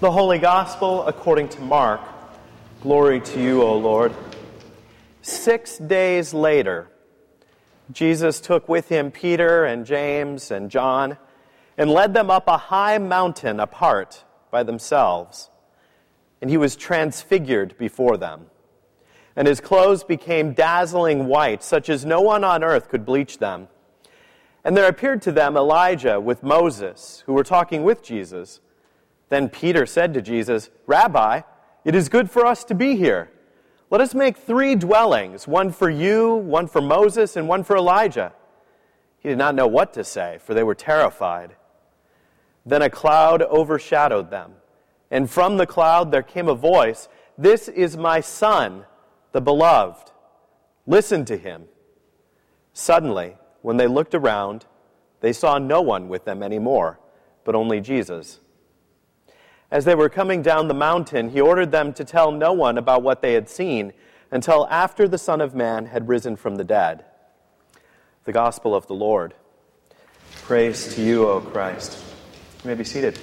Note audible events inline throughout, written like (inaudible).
The Holy Gospel according to Mark. Glory to you, O Lord. Six days later, Jesus took with him Peter and James and John and led them up a high mountain apart by themselves. And he was transfigured before them. And his clothes became dazzling white, such as no one on earth could bleach them. And there appeared to them Elijah with Moses, who were talking with Jesus. Then Peter said to Jesus, Rabbi, it is good for us to be here. Let us make three dwellings one for you, one for Moses, and one for Elijah. He did not know what to say, for they were terrified. Then a cloud overshadowed them, and from the cloud there came a voice This is my Son, the beloved. Listen to him. Suddenly, when they looked around, they saw no one with them anymore, but only Jesus. As they were coming down the mountain, he ordered them to tell no one about what they had seen until after the Son of Man had risen from the dead. The Gospel of the Lord. Praise to you, O Christ. You may be seated.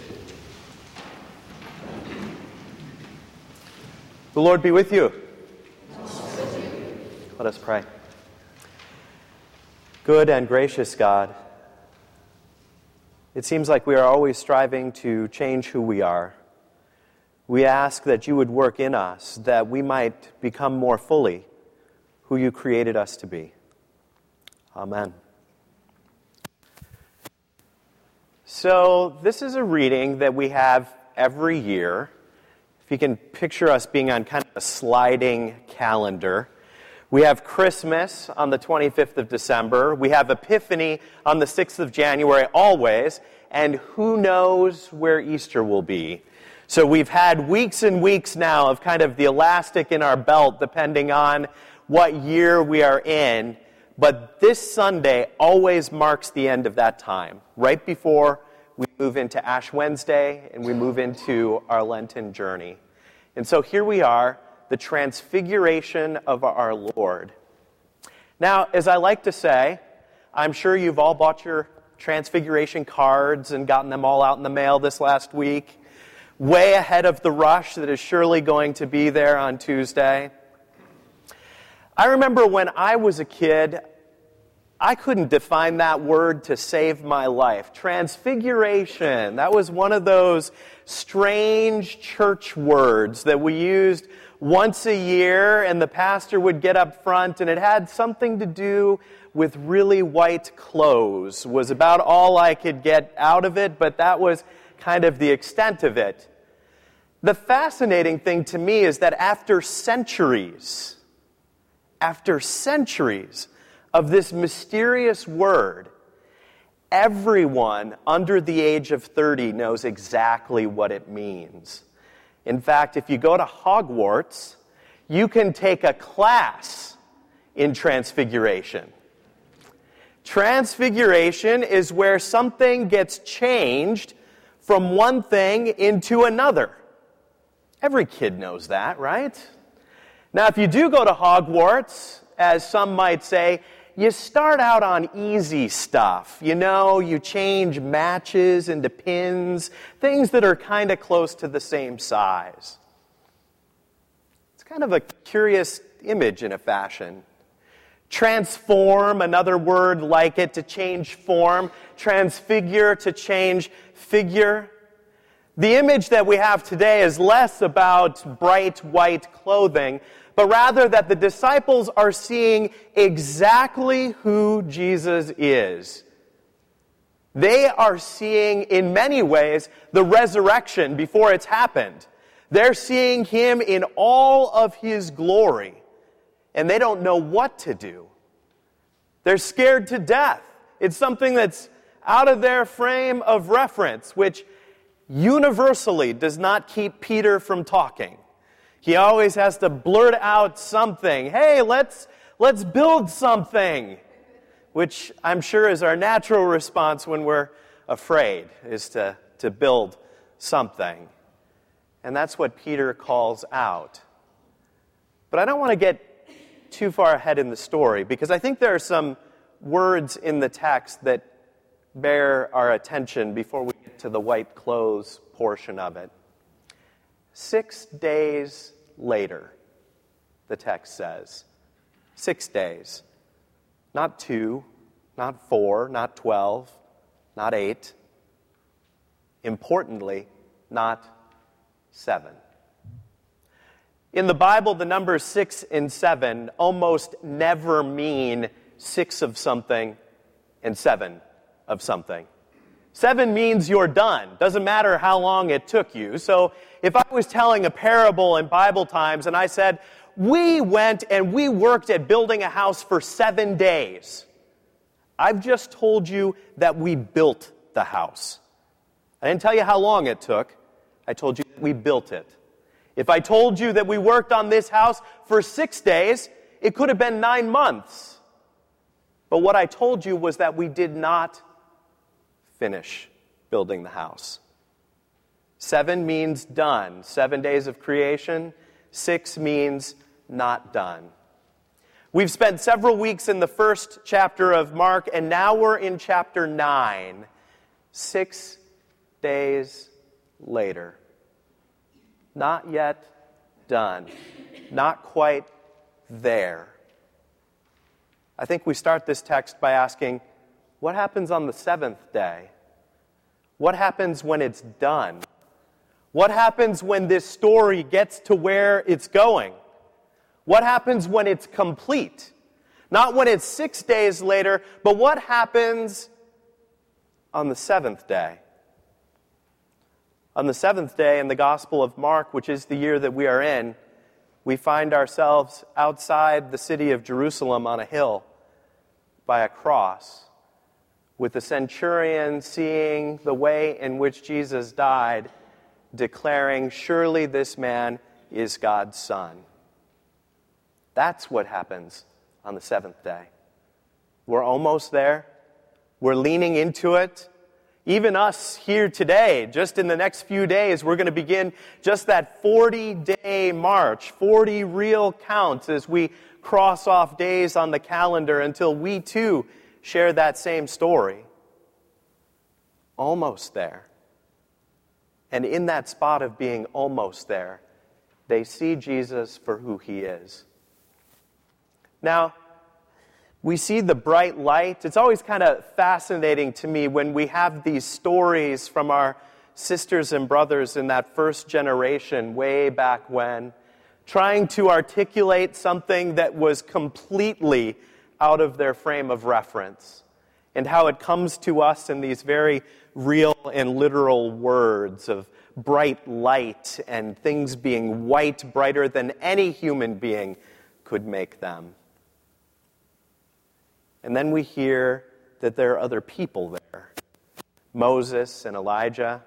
The Lord be with you. Let us pray. Good and gracious God, it seems like we are always striving to change who we are. We ask that you would work in us, that we might become more fully who you created us to be. Amen. So, this is a reading that we have every year. If you can picture us being on kind of a sliding calendar. We have Christmas on the 25th of December. We have Epiphany on the 6th of January, always. And who knows where Easter will be. So we've had weeks and weeks now of kind of the elastic in our belt, depending on what year we are in. But this Sunday always marks the end of that time, right before we move into Ash Wednesday and we move into our Lenten journey. And so here we are the transfiguration of our Lord. Now, as I like to say, I'm sure you've all bought your transfiguration cards and gotten them all out in the mail this last week, way ahead of the rush that is surely going to be there on Tuesday. I remember when I was a kid, I couldn't define that word to save my life. Transfiguration. That was one of those strange church words that we used once a year, and the pastor would get up front, and it had something to do with really white clothes, was about all I could get out of it, but that was kind of the extent of it. The fascinating thing to me is that after centuries, after centuries of this mysterious word, everyone under the age of 30 knows exactly what it means. In fact, if you go to Hogwarts, you can take a class in transfiguration. Transfiguration is where something gets changed from one thing into another. Every kid knows that, right? Now, if you do go to Hogwarts, as some might say, you start out on easy stuff. You know, you change matches into pins, things that are kind of close to the same size. It's kind of a curious image in a fashion. Transform, another word like it, to change form. Transfigure, to change figure. The image that we have today is less about bright white clothing but rather that the disciples are seeing exactly who Jesus is. They are seeing, in many ways, the resurrection before it's happened. They're seeing him in all of his glory, and they don't know what to do. They're scared to death. It's something that's out of their frame of reference, which universally does not keep Peter from talking. He always has to blurt out something. Hey, let's, let's build something. Which I'm sure is our natural response when we're afraid, is to, to build something. And that's what Peter calls out. But I don't want to get too far ahead in the story because I think there are some words in the text that bear our attention before we get to the white clothes portion of it. Six days later, the text says. Six days. Not two, not four, not twelve, not eight. Importantly, not seven. In the Bible, the numbers six and seven almost never mean six of something and seven of something. Seven means you're done. Doesn't matter how long it took you. So if I was telling a parable in Bible times and I said, we went and we worked at building a house for seven days, I've just told you that we built the house. I didn't tell you how long it took. I told you that we built it. If I told you that we worked on this house for six days, it could have been nine months. But what I told you was that we did not finish building the house. Seven means done. Seven days of creation. Six means not done. We've spent several weeks in the first chapter of Mark, and now we're in chapter 9. Six days later. Not yet done. Not quite there. I think we start this text by asking what happens on the seventh day? What happens when it's done? What happens when this story gets to where it's going? What happens when it's complete? Not when it's six days later, but what happens on the seventh day? On the seventh day in the Gospel of Mark, which is the year that we are in, we find ourselves outside the city of Jerusalem on a hill by a cross, with the centurion seeing the way in which Jesus died, declaring, Surely this man is God's Son. That's what happens on the seventh day. We're almost there. We're leaning into it. Even us here today, just in the next few days, we're going to begin just that 40 day march, 40 real counts as we cross off days on the calendar until we too share that same story. Almost there. And in that spot of being almost there, they see Jesus for who he is. Now, we see the bright light. It's always kind of fascinating to me when we have these stories from our sisters and brothers in that first generation, way back when, trying to articulate something that was completely out of their frame of reference, and how it comes to us in these very real and literal words of bright light and things being white, brighter than any human being could make them. And then we hear that there are other people there Moses and Elijah.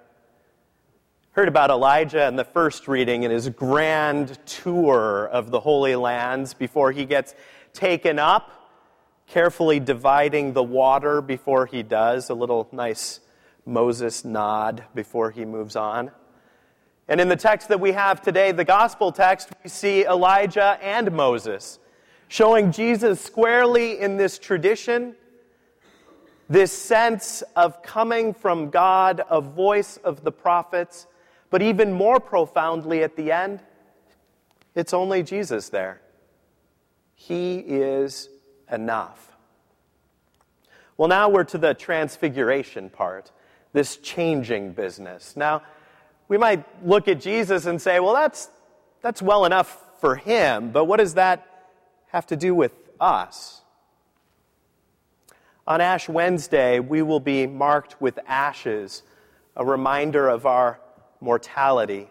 Heard about Elijah in the first reading in his grand tour of the Holy Lands before he gets taken up, carefully dividing the water before he does, a little nice Moses nod before he moves on. And in the text that we have today, the gospel text, we see Elijah and Moses showing Jesus squarely in this tradition, this sense of coming from God, a voice of the prophets, but even more profoundly at the end, it's only Jesus there. He is enough. Well, now we're to the transfiguration part, this changing business. Now, we might look at Jesus and say, well, that's, that's well enough for him, but what does that have to do with us. On Ash Wednesday, we will be marked with ashes, a reminder of our mortality.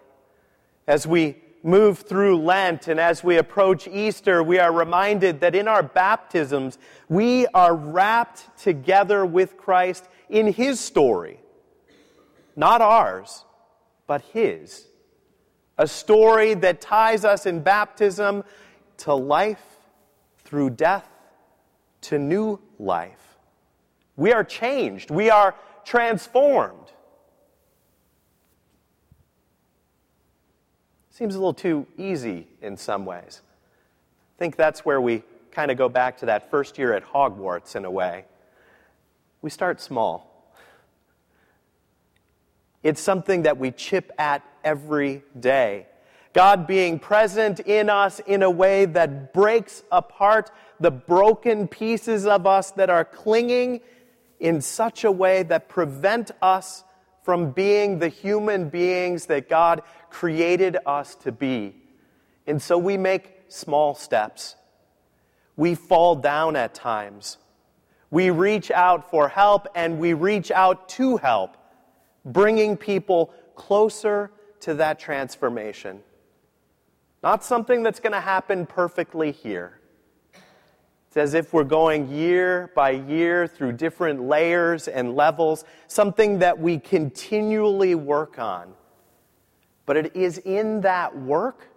As we move through Lent and as we approach Easter, we are reminded that in our baptisms, we are wrapped together with Christ in His story. Not ours, but His. A story that ties us in baptism to life through death to new life. We are changed, we are transformed. Seems a little too easy in some ways. I think that's where we kind of go back to that first year at Hogwarts in a way. We start small. It's something that we chip at every day. God being present in us in a way that breaks apart the broken pieces of us that are clinging in such a way that prevent us from being the human beings that God created us to be. And so we make small steps. We fall down at times. We reach out for help and we reach out to help, bringing people closer to that transformation. Not something that's going to happen perfectly here. It's as if we're going year by year through different layers and levels, something that we continually work on. But it is in that work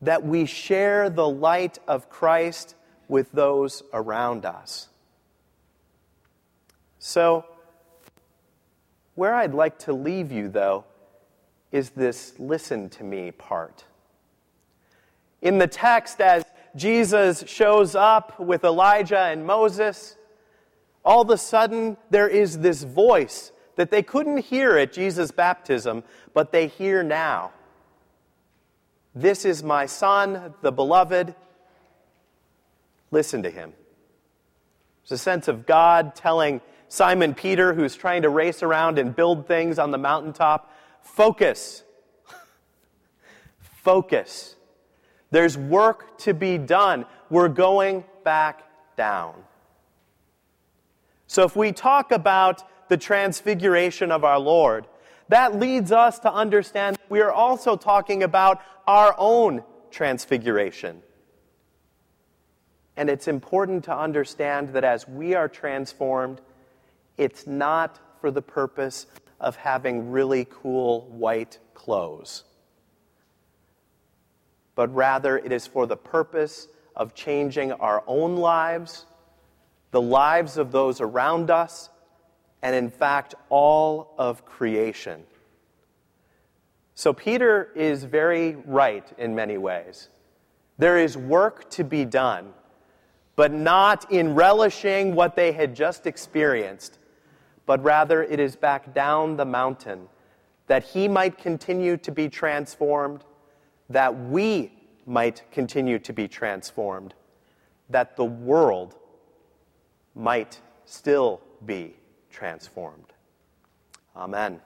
that we share the light of Christ with those around us. So, where I'd like to leave you, though, is this listen to me part. In the text, as Jesus shows up with Elijah and Moses, all of a sudden there is this voice that they couldn't hear at Jesus' baptism, but they hear now. This is my son, the beloved. Listen to him. There's a sense of God telling Simon Peter, who's trying to race around and build things on the mountaintop, focus. (laughs) focus. There's work to be done. We're going back down. So, if we talk about the transfiguration of our Lord, that leads us to understand we are also talking about our own transfiguration. And it's important to understand that as we are transformed, it's not for the purpose of having really cool white clothes but rather it is for the purpose of changing our own lives, the lives of those around us, and in fact, all of creation. So, Peter is very right in many ways. There is work to be done, but not in relishing what they had just experienced, but rather it is back down the mountain that he might continue to be transformed that we might continue to be transformed, that the world might still be transformed. Amen.